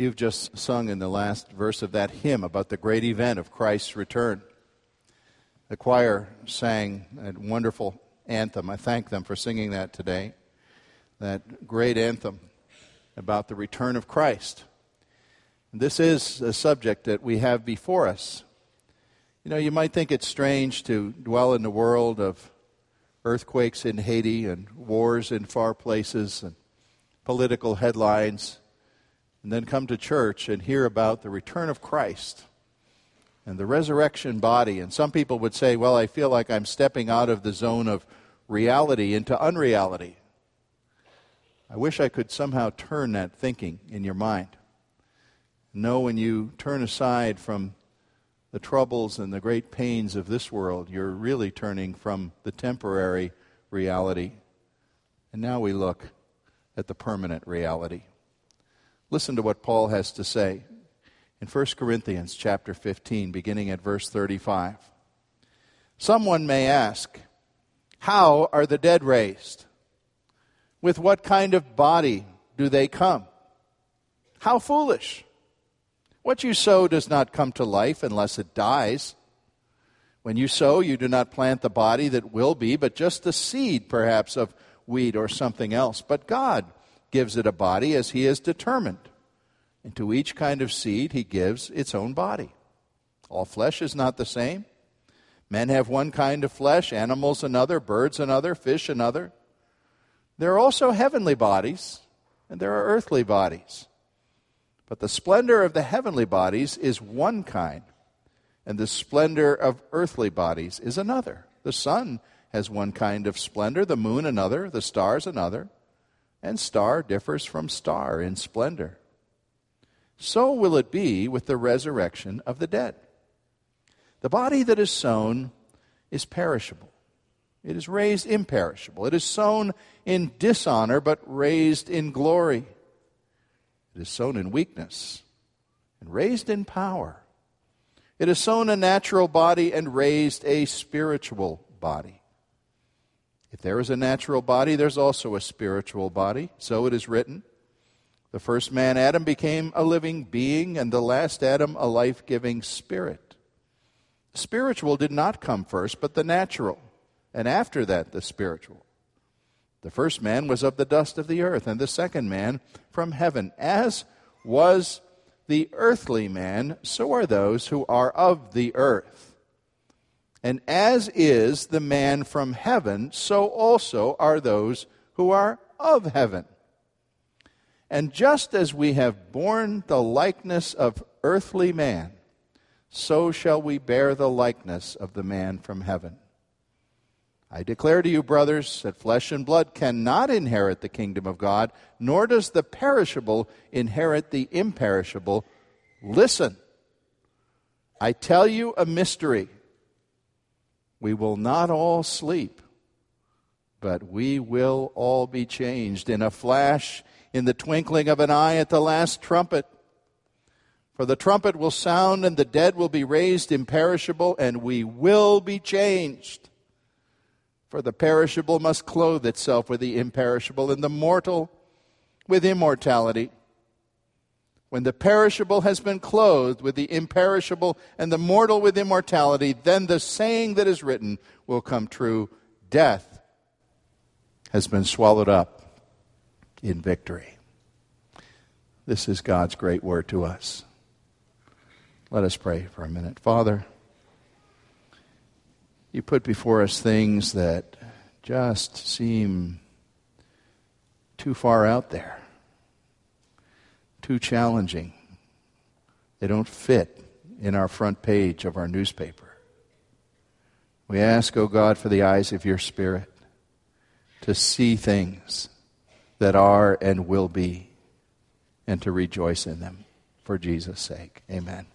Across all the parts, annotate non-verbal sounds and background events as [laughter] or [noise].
You've just sung in the last verse of that hymn about the great event of Christ's return. The choir sang a wonderful anthem. I thank them for singing that today. That great anthem about the return of Christ. This is a subject that we have before us. You know, you might think it's strange to dwell in the world of earthquakes in Haiti and wars in far places and political headlines and then come to church and hear about the return of Christ and the resurrection body. And some people would say, well, I feel like I'm stepping out of the zone of reality into unreality. I wish I could somehow turn that thinking in your mind. Know when you turn aside from the troubles and the great pains of this world, you're really turning from the temporary reality. And now we look at the permanent reality. Listen to what Paul has to say in 1 Corinthians chapter 15 beginning at verse 35. Someone may ask, how are the dead raised? With what kind of body do they come? How foolish! What you sow does not come to life unless it dies. When you sow, you do not plant the body that will be, but just the seed, perhaps, of wheat or something else. But God gives it a body as he has determined. And to each kind of seed, he gives its own body. All flesh is not the same. Men have one kind of flesh, animals another, birds another, fish another. There are also heavenly bodies, and there are earthly bodies. But the splendor of the heavenly bodies is one kind, and the splendor of earthly bodies is another. The sun has one kind of splendor, the moon another, the stars another and star differs from star in splendor. So will it be with the resurrection of the dead. The body that is sown is perishable. It is raised imperishable. It is sown in dishonor, but raised in glory. It is sown in weakness and raised in power. It is sown a natural body and raised a spiritual body. If there is a natural body, there's also a spiritual body. So it is written. The first man, Adam, became a living being, and the last Adam, a life giving spirit. Spiritual did not come first, but the natural, and after that, the spiritual. The first man was of the dust of the earth, and the second man from heaven. As was the earthly man, so are those who are of the earth. And as is the man from heaven, so also are those who are of heaven. And just as we have borne the likeness of earthly man, so shall we bear the likeness of the man from heaven. I declare to you, brothers, that flesh and blood cannot inherit the kingdom of God, nor does the perishable inherit the imperishable. Listen, I tell you a mystery. We will not all sleep, but we will all be changed in a flash, in the twinkling of an eye at the last trumpet. For the trumpet will sound, and the dead will be raised imperishable, and we will be changed. For the perishable must clothe itself with the imperishable, and the mortal with immortality. When the perishable has been clothed with the imperishable and the mortal with immortality, then the saying that is written will come true death has been swallowed up in victory. This is God's great word to us. Let us pray for a minute. Father, you put before us things that just seem too far out there too challenging. They don't fit in our front page of our newspaper. We ask, O oh God, for the eyes of your Spirit to see things that are and will be and to rejoice in them for Jesus' sake. Amen.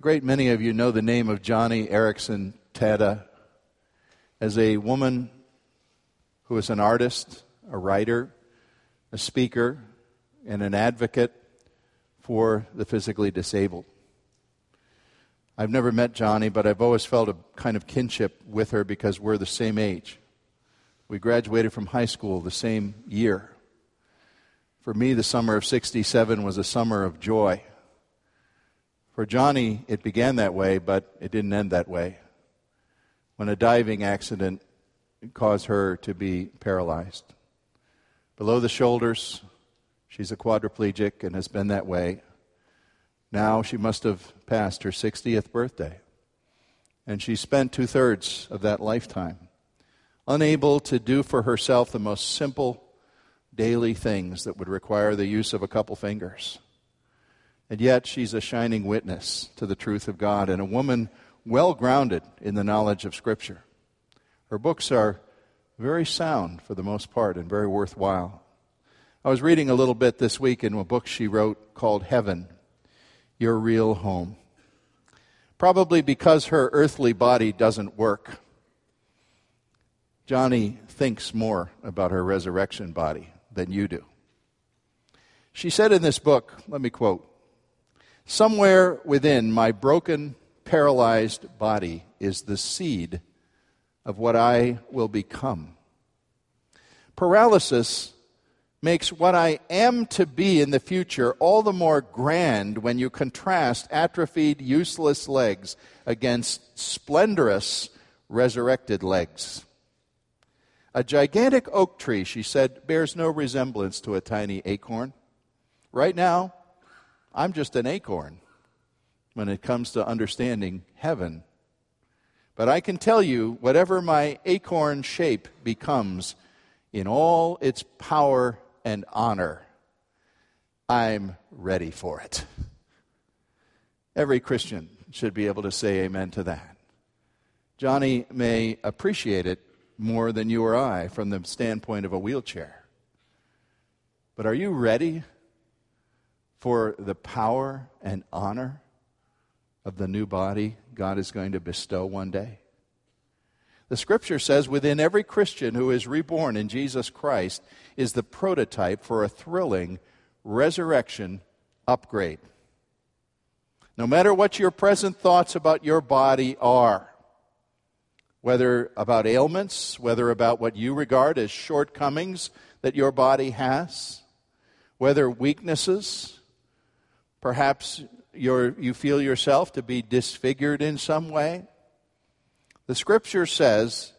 Great many of you know the name of Joni Eareckson Tada as a woman who is an artist, a writer, a speaker, and an advocate for the physically disabled. I've never met Joni, but I've always felt a kind of kinship with her because we're the same age. We graduated from high school the same year. For me, the summer of 67 was a summer of joy. For Joni, it began that way, but it didn't end that way. When a diving accident caused her to be paralyzed. Below the shoulders, she's a quadriplegic and has been that way. Now she must have passed her 60th birthday. And she spent two thirds of that lifetime unable to do for herself the most simple daily things that would require the use of a couple fingers. And yet she's a shining witness to the truth of God and a woman well grounded in the knowledge of Scripture. Her books are very sound for the most part and very worthwhile. I was reading a little bit this week in a book she wrote called Heaven, Your Real Home. Probably because her earthly body doesn't work, Joni thinks more about her resurrection body than you do. She said in this book, let me quote, Somewhere within my broken, paralyzed body is the seed of what I will become. Paralysis makes what I am to be in the future all the more grand when you contrast atrophied, useless legs against splendorous, resurrected legs. A gigantic oak tree, she said, bears no resemblance to a tiny acorn. Right now, I'm just an acorn when it comes to understanding heaven but I can tell you, whatever my acorn shape becomes in all its power and honor, I'm ready for it. Every Christian should be able to say amen to that. Joni may appreciate it more than you or I from the standpoint of a wheelchair. But are you ready for the power and honor of the new body God is going to bestow one day? The scripture says within every Christian who is reborn in Jesus Christ is the prototype for a thrilling resurrection upgrade. No matter what your present thoughts about your body are, whether about ailments, whether about what you regard as shortcomings that your body has, whether weaknesses, perhaps you feel yourself to be disfigured in some way. The scripture says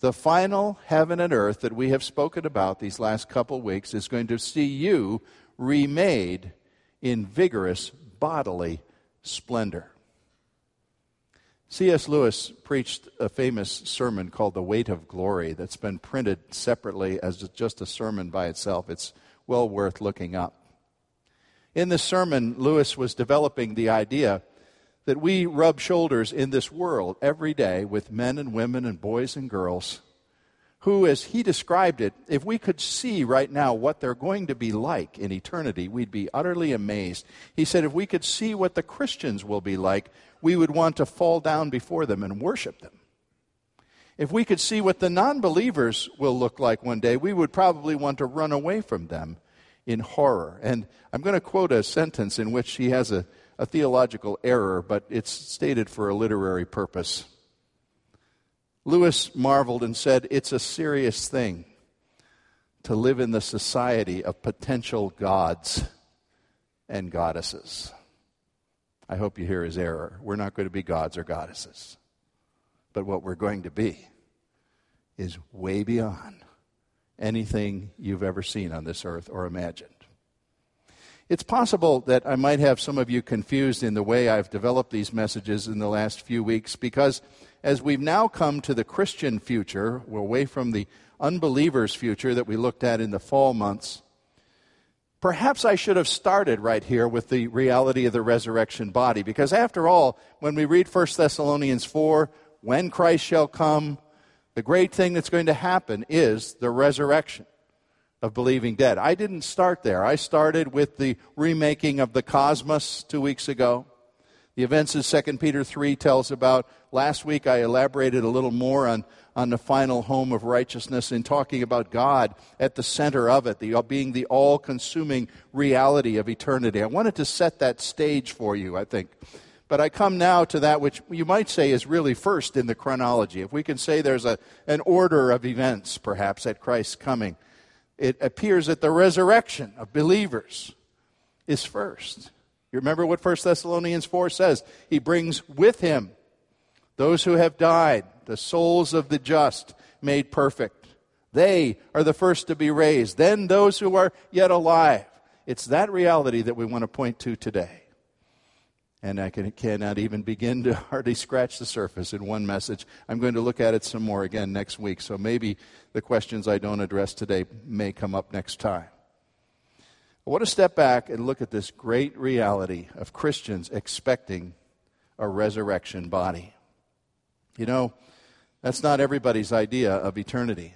the final heaven and earth that we have spoken about these last couple weeks is going to see you remade in vigorous bodily splendor. C.S. Lewis preached a famous sermon called The Weight of Glory that's been printed separately as just a sermon by itself. It's well worth looking up. In this sermon, Lewis was developing the idea that we rub shoulders in this world every day with men and women and boys and girls who, as he described it, if we could see right now what they're going to be like in eternity, we'd be utterly amazed. He said, if we could see what the Christians will be like, we would want to fall down before them and worship them. If we could see what the non believers will look like one day, we would probably want to run away from them in horror. And I'm going to quote a sentence in which he has a, a theological error, but it's stated for a literary purpose. Lewis marveled and said, It's a serious thing to live in the society of potential gods and goddesses. I hope you hear his error. We're not going to be gods or goddesses. But what we're going to be is way beyond anything you've ever seen on this earth or imagined. It's possible that I might have some of you confused in the way I've developed these messages in the last few weeks because as we've now come to the Christian future, we're away from the unbeliever's future that we looked at in the fall months, Perhaps I should have started right here with the reality of the resurrection body, because after all, when we read 1 Thessalonians 4, when Christ shall come, the great thing that's going to happen is the resurrection of believing dead. I didn't start there. I started with the remaking of the cosmos two weeks ago. The events in 2 Peter 3 tells about. Last week I elaborated a little more on, on the final home of righteousness in talking about God at the center of it, the, being the all consuming reality of eternity. I wanted to set that stage for you, I think. But I come now to that which you might say is really first in the chronology. If we can say there's a, an order of events, perhaps, at Christ's coming, it appears that the resurrection of believers is first. You remember what 1 Thessalonians 4 says? He brings with him those who have died, the souls of the just made perfect. They are the first to be raised. Then those who are yet alive. It's that reality that we want to point to today. And I can, cannot even begin to [laughs] hardly scratch the surface in one message. I'm going to look at it some more again next week, so maybe the questions I don't address today may come up next time. I want to step back and look at this great reality of Christians expecting a resurrection body. You know, that's not everybody's idea of eternity.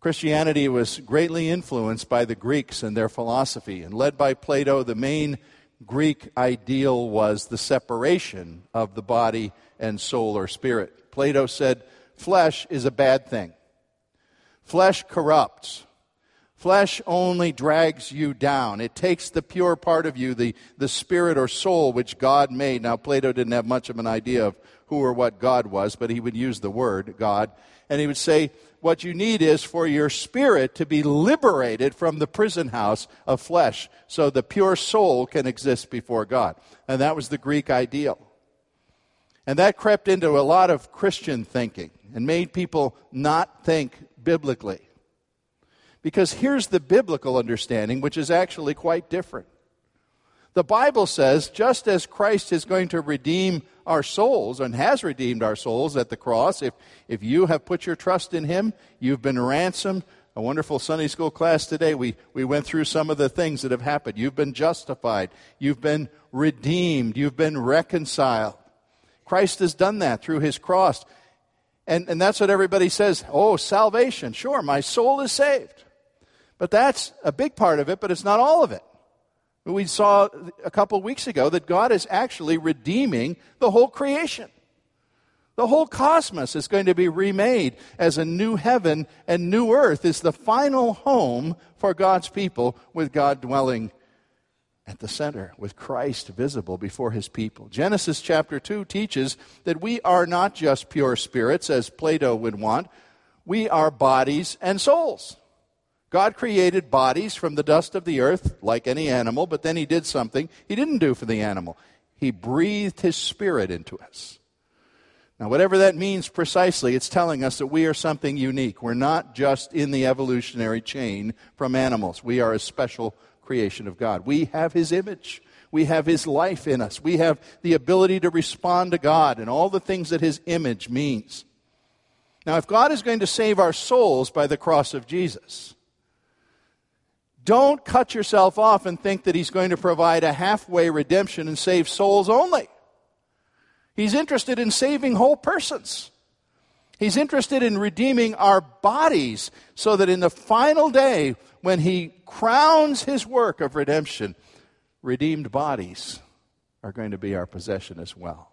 Christianity was greatly influenced by the Greeks and their philosophy, and led by Plato, the main Greek ideal was the separation of the body and soul or spirit. Plato said, Flesh is a bad thing. Flesh corrupts. Flesh only drags you down. It takes the pure part of you, the, the spirit or soul which God made. Now, Plato didn't have much of an idea of who or what God was, but he would use the word God. And he would say, What you need is for your spirit to be liberated from the prison house of flesh so the pure soul can exist before God. And that was the Greek ideal. And that crept into a lot of Christian thinking and made people not think biblically. Because here's the biblical understanding, which is actually quite different. The Bible says just as Christ is going to redeem our souls and has redeemed our souls at the cross, if, if you have put your trust in Him, you've been ransomed. A wonderful Sunday school class today, we, we went through some of the things that have happened. You've been justified, you've been redeemed, you've been reconciled. Christ has done that through His cross. And, and that's what everybody says oh, salvation. Sure, my soul is saved. But that's a big part of it, but it's not all of it. We saw a couple weeks ago that God is actually redeeming the whole creation. The whole cosmos is going to be remade as a new heaven and new earth is the final home for God's people with God dwelling at the center, with Christ visible before his people. Genesis chapter 2 teaches that we are not just pure spirits, as Plato would want, we are bodies and souls. God created bodies from the dust of the earth, like any animal, but then He did something He didn't do for the animal. He breathed His Spirit into us. Now, whatever that means precisely, it's telling us that we are something unique. We're not just in the evolutionary chain from animals, we are a special creation of God. We have His image. We have His life in us. We have the ability to respond to God and all the things that His image means. Now, if God is going to save our souls by the cross of Jesus, don't cut yourself off and think that he's going to provide a halfway redemption and save souls only. He's interested in saving whole persons. He's interested in redeeming our bodies so that in the final day, when he crowns his work of redemption, redeemed bodies are going to be our possession as well.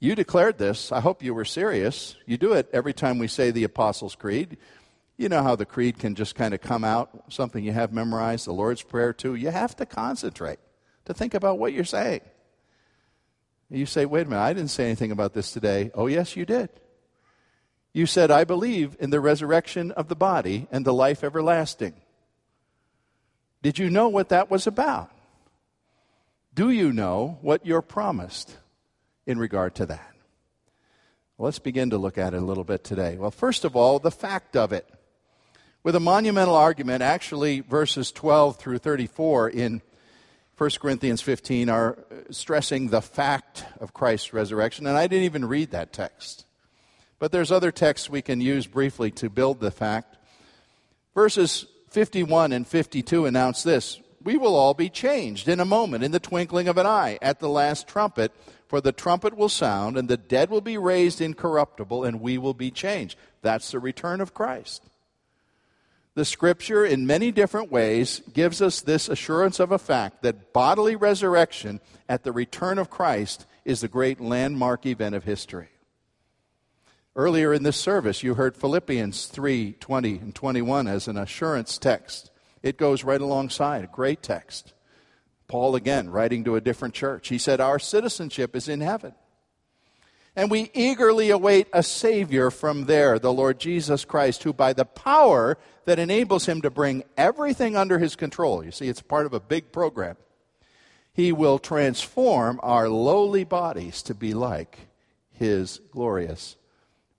You declared this. I hope you were serious. You do it every time we say the Apostles' Creed. You know how the creed can just kind of come out, something you have memorized, the Lord's Prayer too. You have to concentrate to think about what you're saying. You say, wait a minute, I didn't say anything about this today. Oh, yes, you did. You said, I believe in the resurrection of the body and the life everlasting. Did you know what that was about? Do you know what you're promised in regard to that? Let's begin to look at it a little bit today. Well, first of all, the fact of it with a monumental argument. Actually, verses 12 through 34 in 1 Corinthians 15 are stressing the fact of Christ's resurrection. And I didn't even read that text. But there's other texts we can use briefly to build the fact. Verses 51 and 52 announce this We will all be changed in a moment, in the twinkling of an eye, at the last trumpet. For the trumpet will sound, and the dead will be raised incorruptible, and we will be changed. That's the return of Christ. The scripture, in many different ways, gives us this assurance of a fact that bodily resurrection at the return of Christ is the great landmark event of history. Earlier in this service, you heard Philippians 3 20 and 21 as an assurance text. It goes right alongside, a great text. Paul, again, writing to a different church, he said, Our citizenship is in heaven. And we eagerly await a Savior from there, the Lord Jesus Christ, who by the power that enables him to bring everything under his control, you see, it's part of a big program, he will transform our lowly bodies to be like his glorious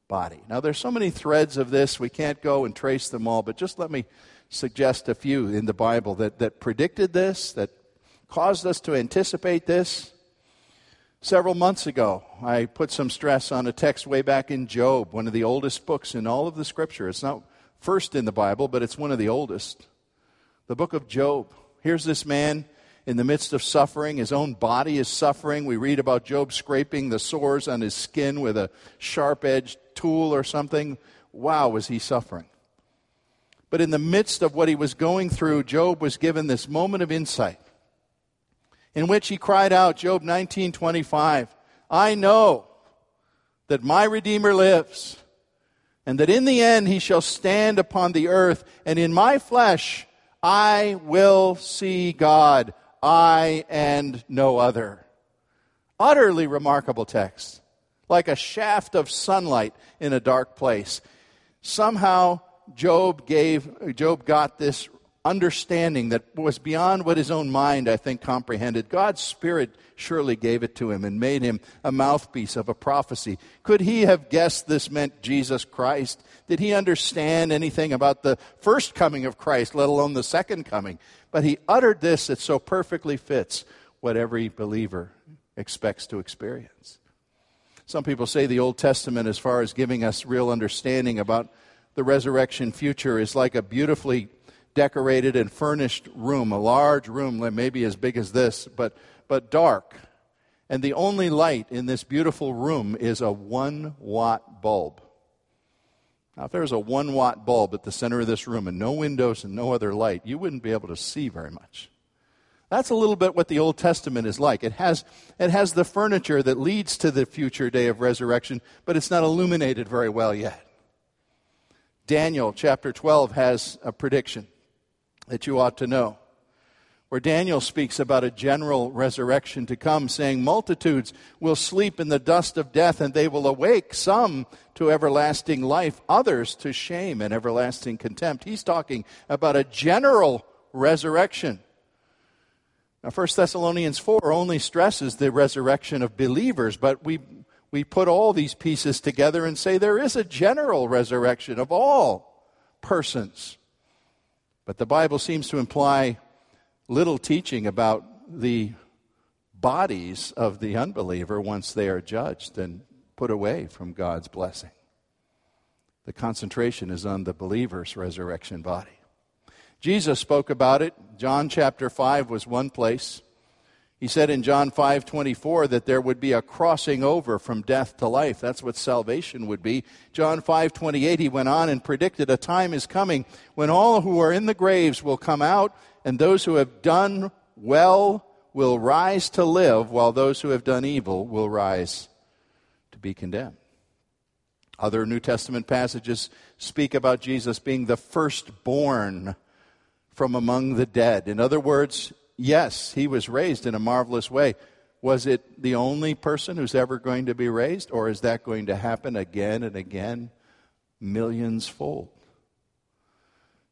body. Now, there's so many threads of this, we can't go and trace them all, but just let me suggest a few in the Bible that, that predicted this, that caused us to anticipate this. Several months ago, I put some stress on a text way back in Job, one of the oldest books in all of the scripture. It's not first in the Bible, but it's one of the oldest. The book of Job. Here's this man in the midst of suffering. His own body is suffering. We read about Job scraping the sores on his skin with a sharp edged tool or something. Wow, was he suffering. But in the midst of what he was going through, Job was given this moment of insight in which he cried out, Job 19:25, I know that my Redeemer lives, and that in the end he shall stand upon the earth, and in my flesh I will see God, I and no other. Utterly remarkable text like a shaft of sunlight in a dark place. Somehow, Job gave, Job got this understanding that was beyond what his own mind, I think, comprehended. God's Spirit surely gave it to him and made him a mouthpiece of a prophecy. Could he have guessed this meant Jesus Christ? Did he understand anything about the first coming of Christ, let alone the second coming? But he uttered this that so perfectly fits what every believer expects to experience. Some people say the Old Testament, as far as giving us real understanding about the resurrection future, is like a beautifully decorated and furnished room, a large room, maybe as big as this, but, but dark. And the only light in this beautiful room is a one watt bulb. Now, if there was a one watt bulb at the center of this room and no windows and no other light, you wouldn't be able to see very much. That's a little bit what the Old Testament is like. It has, it has the furniture that leads to the future day of resurrection, but it's not illuminated very well yet. Daniel chapter 12 has a prediction that you ought to know, where Daniel speaks about a general resurrection to come, saying, Multitudes will sleep in the dust of death, and they will awake, some to everlasting life, others to shame and everlasting contempt. He's talking about a general resurrection. Now, 1 Thessalonians 4 only stresses the resurrection of believers, but we, we put all these pieces together and say there is a general resurrection of all persons. But the Bible seems to imply little teaching about the bodies of the unbeliever once they are judged and put away from God's blessing. The concentration is on the believer's resurrection body. Jesus spoke about it. John chapter 5 was one place. He said in John 5:24 that there would be a crossing over from death to life. That's what salvation would be. John 5:28 he went on and predicted a time is coming when all who are in the graves will come out and those who have done well will rise to live while those who have done evil will rise to be condemned. Other New Testament passages speak about Jesus being the firstborn from among the dead. In other words, yes, he was raised in a marvelous way. Was it the only person who's ever going to be raised, or is that going to happen again and again, millions fold?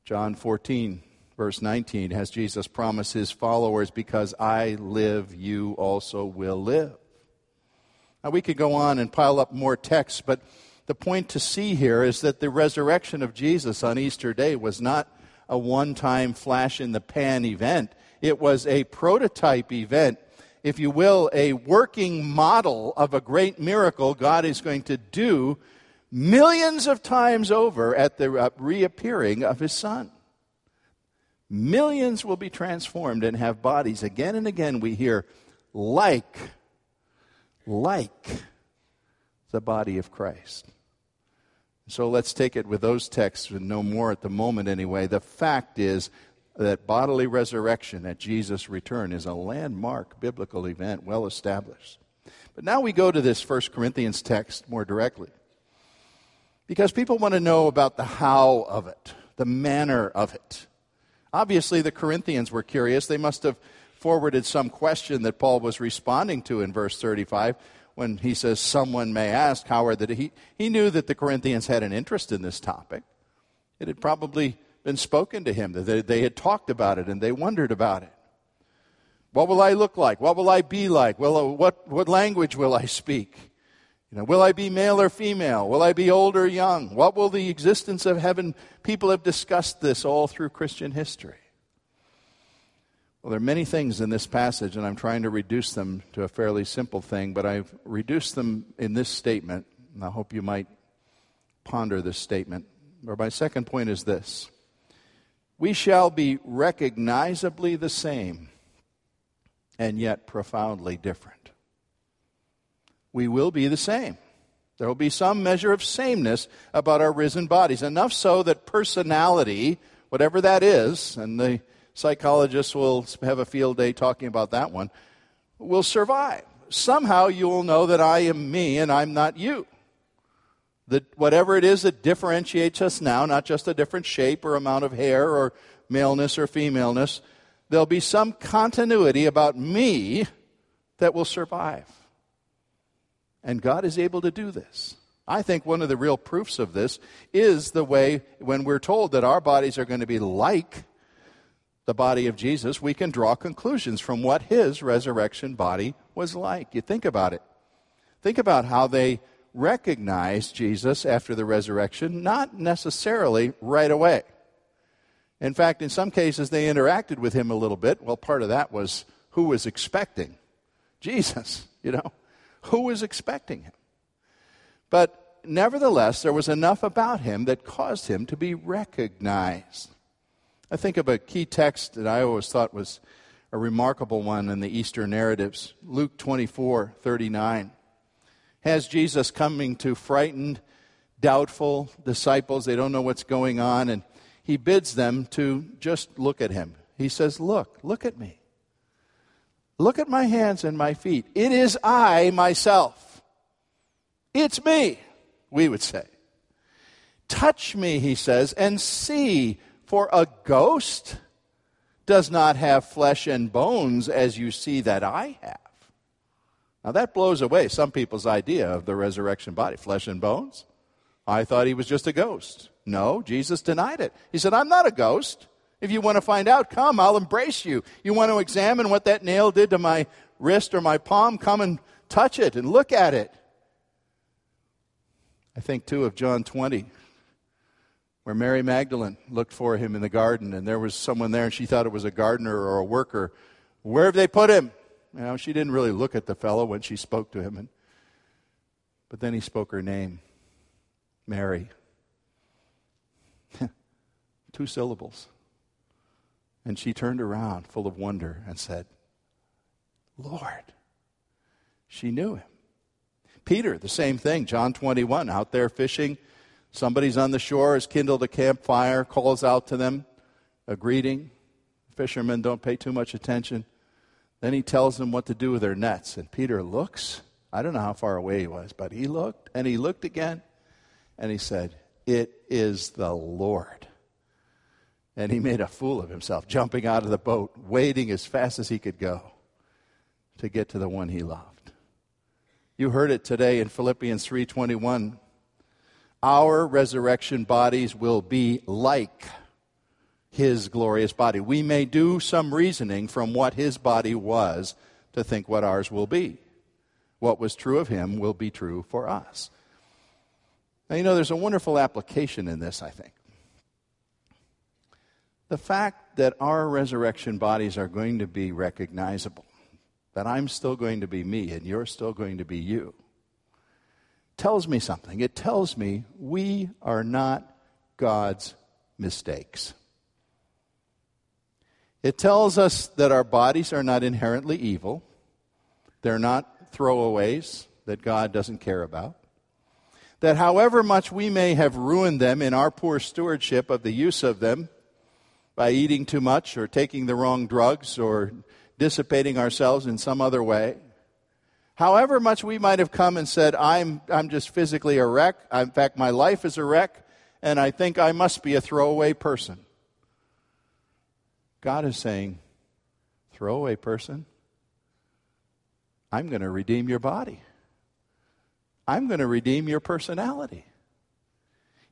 John 14, verse 19, has Jesus promised his followers, Because I live, you also will live. Now, we could go on and pile up more texts, but the point to see here is that the resurrection of Jesus on Easter Day was not a one time flash in the pan event. It was a prototype event, if you will, a working model of a great miracle God is going to do millions of times over at the uh, reappearing of his son. Millions will be transformed and have bodies. Again and again, we hear, like, like the body of Christ. So let's take it with those texts and no more at the moment anyway. The fact is that bodily resurrection at Jesus' return is a landmark biblical event, well established. But now we go to this First Corinthians text more directly. Because people want to know about the how of it, the manner of it. Obviously, the Corinthians were curious. They must have forwarded some question that Paul was responding to in verse 35 when he says, Someone may ask, how are the. He, he knew that the Corinthians had an interest in this topic. It had probably been spoken to him, that they, they had talked about it and they wondered about it. What will I look like? What will I be like? Well, uh, what, what language will I speak? You know, will I be male or female? Will I be old or young? What will the existence of heaven? People have discussed this all through Christian history. Well, there are many things in this passage, and I'm trying to reduce them to a fairly simple thing, but I've reduced them in this statement, and I hope you might ponder this statement. Or my second point is this We shall be recognizably the same, and yet profoundly different we will be the same. There will be some measure of sameness about our risen bodies, enough so that personality, whatever that is, and the psychologists will have a field day talking about that one, will survive. Somehow you will know that I am me and I'm not you. That whatever it is that differentiates us now, not just a different shape or amount of hair or maleness or femaleness, there'll be some continuity about me that will survive. And God is able to do this. I think one of the real proofs of this is the way when we're told that our bodies are going to be like the body of Jesus, we can draw conclusions from what his resurrection body was like. You think about it. Think about how they recognized Jesus after the resurrection, not necessarily right away. In fact, in some cases, they interacted with him a little bit. Well, part of that was who was expecting Jesus, [laughs] you know who was expecting him. But nevertheless, there was enough about him that caused him to be recognized. I think of a key text that I always thought was a remarkable one in the Easter narratives Luke 24 39. Has Jesus coming to frightened, doubtful disciples? They don't know what's going on, and he bids them to just look at him. He says, Look, look at me. Look at my hands and my feet. It is I myself. It's me, we would say. Touch me, he says, and see, for a ghost does not have flesh and bones as you see that I have. Now that blows away some people's idea of the resurrection body. Flesh and bones? I thought he was just a ghost. No, Jesus denied it. He said, I'm not a ghost. If you want to find out, come, I'll embrace you. You want to examine what that nail did to my wrist or my palm, come and touch it and look at it. I think, too, of John 20, where Mary Magdalene looked for him in the garden, and there was someone there, and she thought it was a gardener or a worker. Where have they put him? You know, she didn't really look at the fellow when she spoke to him. And, but then he spoke her name Mary. [laughs] Two syllables. And she turned around full of wonder and said, Lord. She knew him. Peter, the same thing, John 21, out there fishing. Somebody's on the shore, has kindled a campfire, calls out to them a greeting. Fishermen don't pay too much attention. Then he tells them what to do with their nets. And Peter looks. I don't know how far away he was, but he looked and he looked again and he said, It is the Lord. And he made a fool of himself, jumping out of the boat, wading as fast as he could go to get to the one he loved. You heard it today in Philippians 3:21. Our resurrection bodies will be like his glorious body. We may do some reasoning from what his body was to think what ours will be. What was true of him will be true for us. Now, you know, there's a wonderful application in this, I think. The fact that our resurrection bodies are going to be recognizable, that I'm still going to be me and you're still going to be you, tells me something. It tells me we are not God's mistakes. It tells us that our bodies are not inherently evil, they're not throwaways that God doesn't care about. That however much we may have ruined them in our poor stewardship of the use of them, by eating too much or taking the wrong drugs or dissipating ourselves in some other way. However much we might have come and said, I'm, I'm just physically a wreck. In fact, my life is a wreck, and I think I must be a throwaway person. God is saying, Throw throwaway person, I'm going to redeem your body. I'm going to redeem your personality.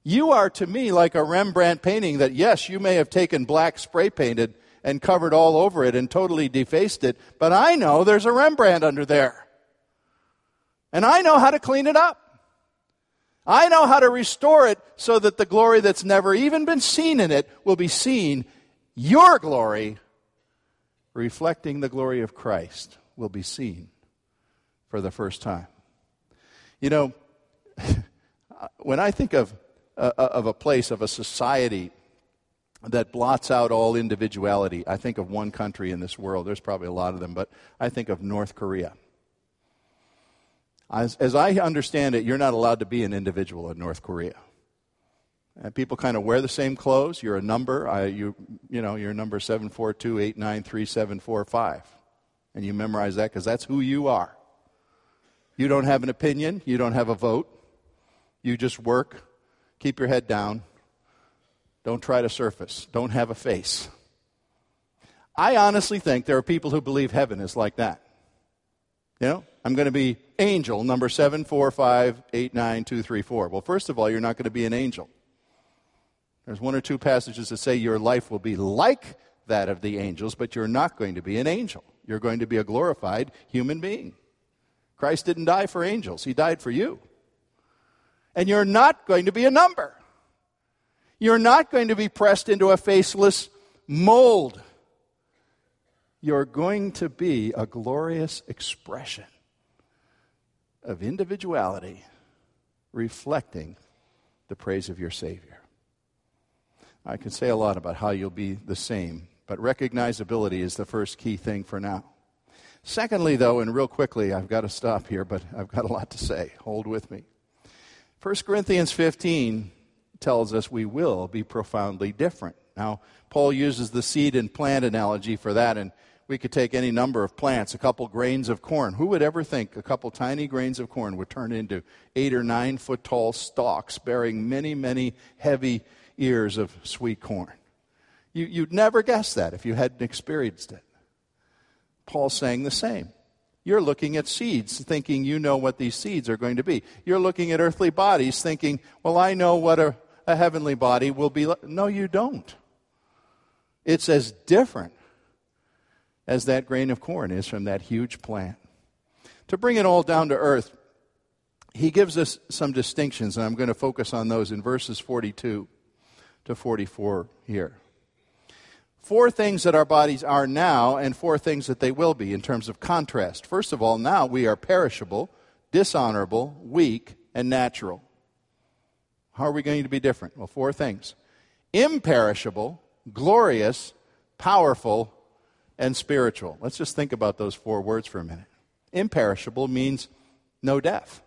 You are to me like a Rembrandt painting that, yes, you may have taken black spray painted and covered all over it and totally defaced it, but I know there's a Rembrandt under there. And I know how to clean it up. I know how to restore it so that the glory that's never even been seen in it will be seen. Your glory, reflecting the glory of Christ, will be seen for the first time. You know, [laughs] when I think of uh, of a place, of a society that blots out all individuality. I think of one country in this world, there's probably a lot of them, but I think of North Korea. As, as I understand it, you're not allowed to be an individual in North Korea. And people kind of wear the same clothes. You're a number. I, you, you know, you're number 742893745. And you memorize that because that's who you are. You don't have an opinion. You don't have a vote. You just work Keep your head down. Don't try to surface. Don't have a face. I honestly think there are people who believe heaven is like that. You know, I'm going to be angel number seven, four, five, eight, nine, two, three, four. Well, first of all, you're not going to be an angel. There's one or two passages that say your life will be like that of the angels, but you're not going to be an angel. You're going to be a glorified human being. Christ didn't die for angels, He died for you and you're not going to be a number. You're not going to be pressed into a faceless mold. You're going to be a glorious expression of individuality reflecting the praise of your Savior. I can say a lot about how you'll be the same, but recognizability is the first key thing for now. Secondly, though, and real quickly, I've got to stop here, but I've got a lot to say. Hold with me. 1 Corinthians 15 tells us we will be profoundly different. Now, Paul uses the seed and plant analogy for that, and we could take any number of plants, a couple grains of corn. Who would ever think a couple tiny grains of corn would turn into eight or nine foot tall stalks bearing many, many heavy ears of sweet corn? You, would never guess that if you hadn't experienced it. Paul's saying the same. You're looking at seeds, thinking you know what these seeds are going to be. You're looking at earthly bodies, thinking, well, I know what a, a heavenly body will be. No, you don't. It's as different as that grain of corn is from that huge plant. To bring it all down to earth, he gives us some distinctions, and I'm going to focus on those in verses 42 to 44 here four things that our bodies are now and four things that they will be in terms of contrast. First of all, now we are perishable, dishonorable, weak, and natural. How are we going to be different? Well, four things imperishable, glorious, powerful, and spiritual. Let's just think about those four words for a minute. Imperishable means no death.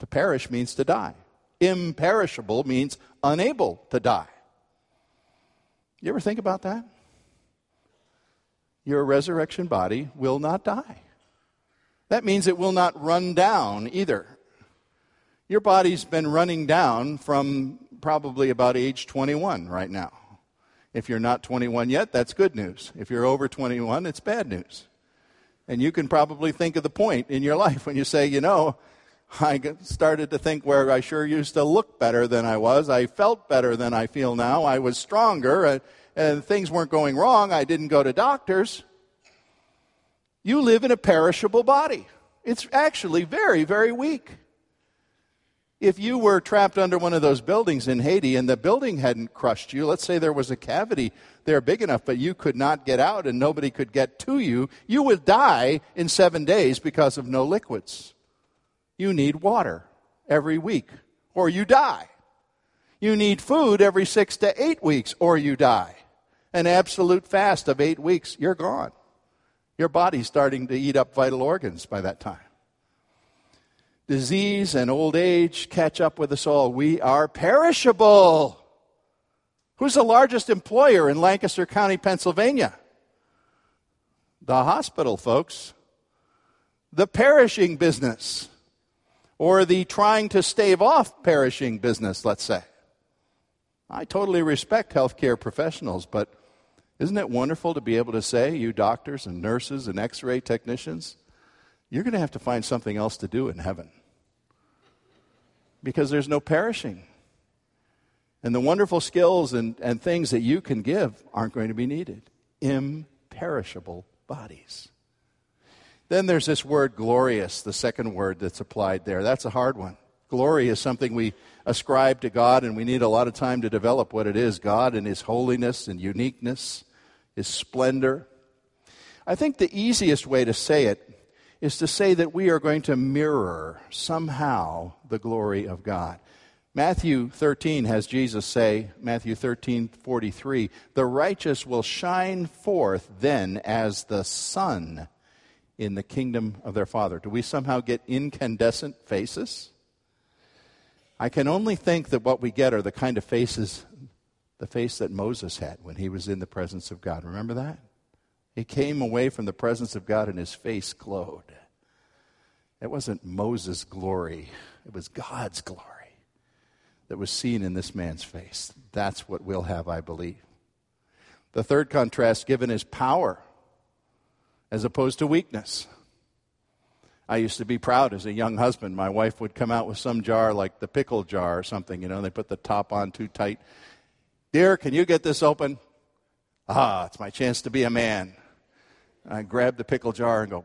To perish means to die. Imperishable means unable to die. You ever think about that? Your resurrection body will not die. That means it will not run down either. Your body's been running down from probably about age 21 right now. If you're not 21 yet, that's good news. If you're over 21, it's bad news. And you can probably think of the point in your [laughs] life when you say, you know, [laughs] I started to think where I sure used to look better than I was. I felt better than I feel now. I was stronger, and, and things weren't going wrong. I didn't go to doctors. You live in a perishable body. It's actually very, very weak. If you were trapped under one of those buildings in Haiti and the building hadn't crushed you, let's say there was a cavity there big enough, but you could not get out and nobody could get to you, you would die in seven days because of no liquids you need water every week or you die. You need food every six to eight weeks or you die. an absolute fast of eight weeks, you're gone. Your body's starting to eat up vital organs by that time. Disease and old age catch up with us all. We are perishable. Who's the largest employer in Lancaster County, Pennsylvania? The hospital, folks. The perishing business. Or the trying to stave off perishing business, let's say. I totally respect healthcare professionals, but isn't it wonderful to be able to say, you doctors and nurses and x ray technicians, you're going to have to find something else to do in heaven? Because there's no perishing. And the wonderful skills and, and things that you can give aren't going to be needed. Imperishable bodies. Then there's this word glorious, the second word that's applied there. That's a hard one. Glory is something we ascribe to God, and we need a lot of time to develop what it is God and His holiness and uniqueness, His splendor. I think the easiest way to say it is to say that we are going to mirror somehow the glory of God. Matthew 13 has Jesus say, Matthew 13, 43, the righteous will shine forth then as the sun in the kingdom of their Father. Do we somehow get incandescent faces? I can only think that what we get are the kind of faces, the face that Moses had when he was in the presence of God. Remember that? He came away from the presence of God and his face glowed. It wasn't Moses' glory, it was God's glory that was seen in this man's face. That's what we'll have, I believe. The third contrast given is power as opposed to weakness. I used to be proud as a young husband. My wife would come out with some jar like the pickle jar or something, you know, and they put the top on too tight. Dear, can you get this open? Ah, it's my chance to be a man. I grab the pickle jar and go,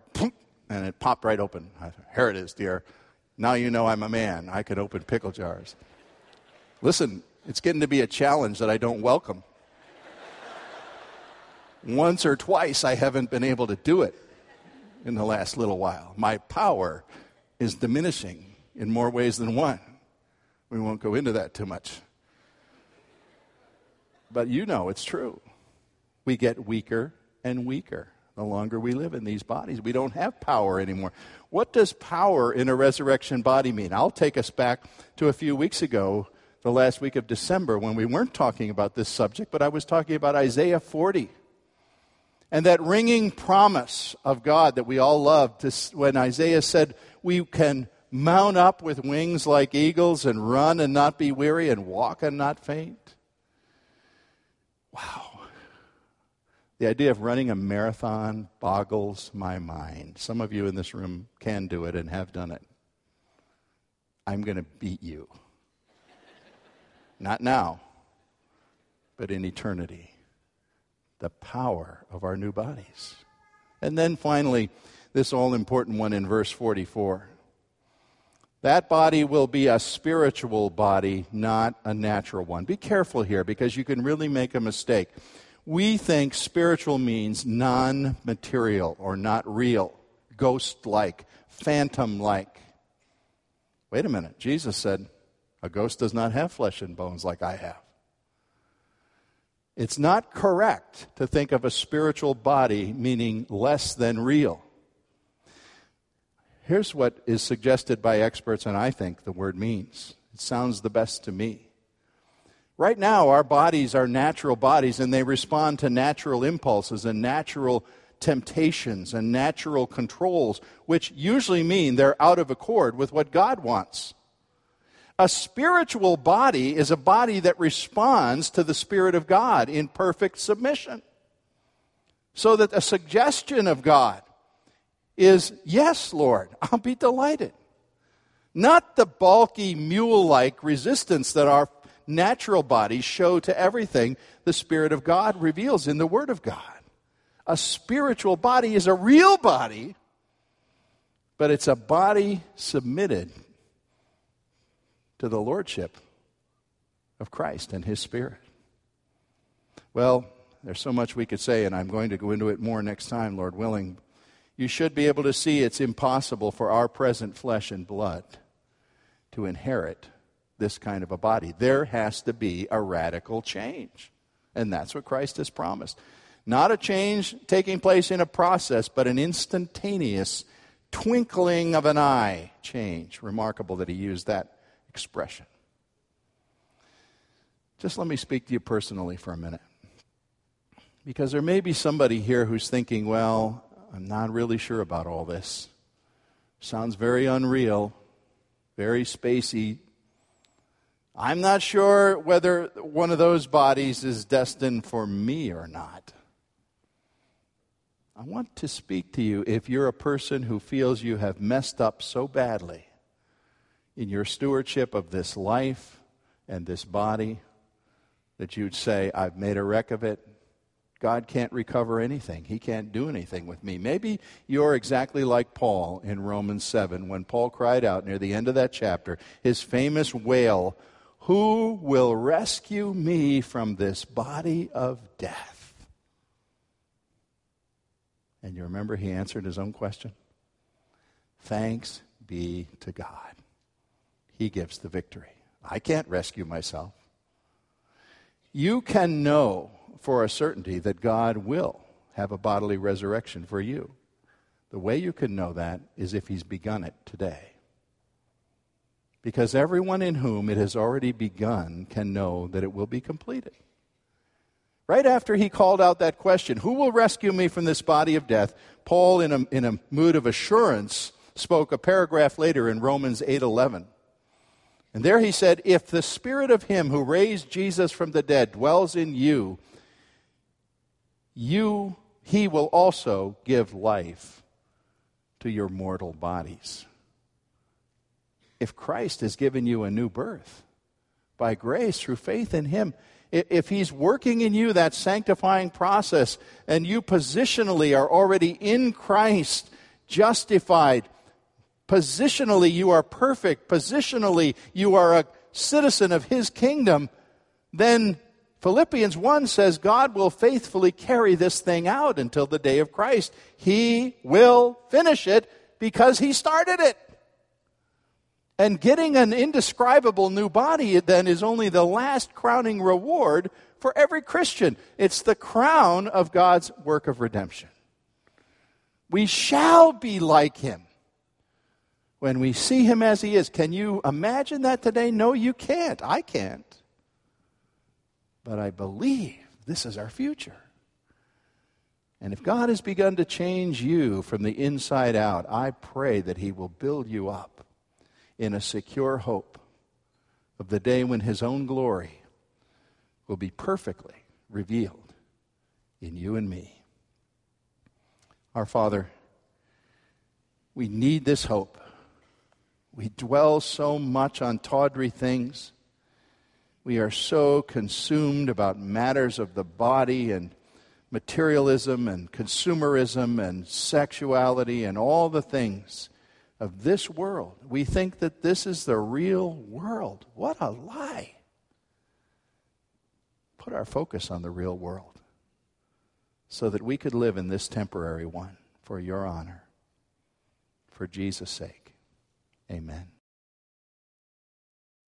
and it popped right open. I, Here it is, dear. Now you know I'm a man. I can open pickle jars. Listen, it's getting to be a challenge that I don't welcome. Once or twice I haven't been able to do it in the last little while. My power is diminishing in more ways than one. We won't go into that too much. But you know it's true. We get weaker and weaker the longer we live in these bodies. We don't have power anymore. What does power in a resurrection body mean? I'll take us back to a few weeks ago, the last week of December, when we weren't talking about this subject, but I was talking about Isaiah 40 and that ringing promise of God that we all love when Isaiah said, We can mount up with wings like eagles and run and not be weary and walk and not faint. Wow. The idea of running a marathon boggles my mind. Some of you in this room can do it and have done it. I'm going to beat you. Not now, but in eternity the power of our new bodies. And then finally, this all important one in verse 44. That body will be a spiritual body, not a natural one. Be careful here because you can really make a mistake. We think spiritual means non material or not real, ghost like, phantom like. Wait a minute. Jesus said, A ghost does not have flesh and bones like I have. It's not correct to think of a spiritual body meaning less than real. Here's what is suggested by experts, and I think the word means. It sounds the best to me. Right now, our bodies are natural bodies, and they respond to natural impulses and natural temptations and natural controls, which usually mean they're out of accord with what God wants. A spiritual body is a body that responds to the Spirit of God in perfect submission. So that the suggestion of God is, Yes, Lord, I'll be delighted. Not the bulky mule like resistance that our natural bodies show to everything the Spirit of God reveals in the Word of God. A spiritual body is a real body, but it's a body submitted to the lordship of Christ and his Spirit. Well, there's so much we could say, and I'm going to go into it more next time, Lord willing. You should be able to see it's impossible for our present flesh and blood to inherit this kind of a body. There has to be a radical change. And that's what Christ has promised. Not a change taking place in a process, but an instantaneous twinkling of an eye change. Remarkable that he used that expression. Just let me speak to you personally for a minute. Because there may be somebody here who's thinking, well, I'm not really sure about all this. Sounds very unreal, very spacey. I'm not sure whether one of those bodies is destined for me or not. I want to speak to you if you're a person who feels you have messed up so badly in your stewardship of this life and this body that you'd say, I've made a wreck of it. God can't recover anything. He can't do anything with me. Maybe you're exactly like Paul in Romans 7 when Paul cried out near the end of that chapter, his famous wail, Who will rescue me from this body of death? And you remember he answered his own question? Thanks be to God. He gives the victory. I can't rescue myself. You can know for a certainty that God will have a bodily resurrection for you. The way you can know that is if He's begun it today. Because everyone in whom it has already begun can know that it will be completed. Right after he called out that question, Who will rescue me from this body of death? Paul, in a, in a mood of assurance, spoke a paragraph later in Romans 8:11. And there he said, If the spirit of him who raised Jesus from the dead dwells in you, you he will also give life to your mortal bodies. If Christ has given you a new birth by grace through faith in him, if he's working in you that sanctifying process and you positionally are already in Christ, justified, positionally you are perfect, positionally you are a citizen of his kingdom, then Philippians 1 says God will faithfully carry this thing out until the day of Christ. He will finish it because he started it. And getting an indescribable new body then is only the last crowning reward for every Christian. It's the crown of God's work of redemption. We shall be like him when we see him as he is. Can you imagine that today? No, you can't. I can't. But I believe this is our future. And if God has begun to change you from the inside out, I pray that he will build you up in a secure hope of the day when his own glory will be perfectly revealed in you and me. Our Father, we need this hope. We dwell so much on tawdry things. We are so consumed about matters of the body and materialism and consumerism and sexuality and all the things of this world. We think that this is the real world. What a lie. Put our focus on the real world so that we could live in this temporary one for your honor. For Jesus' sake. Amen.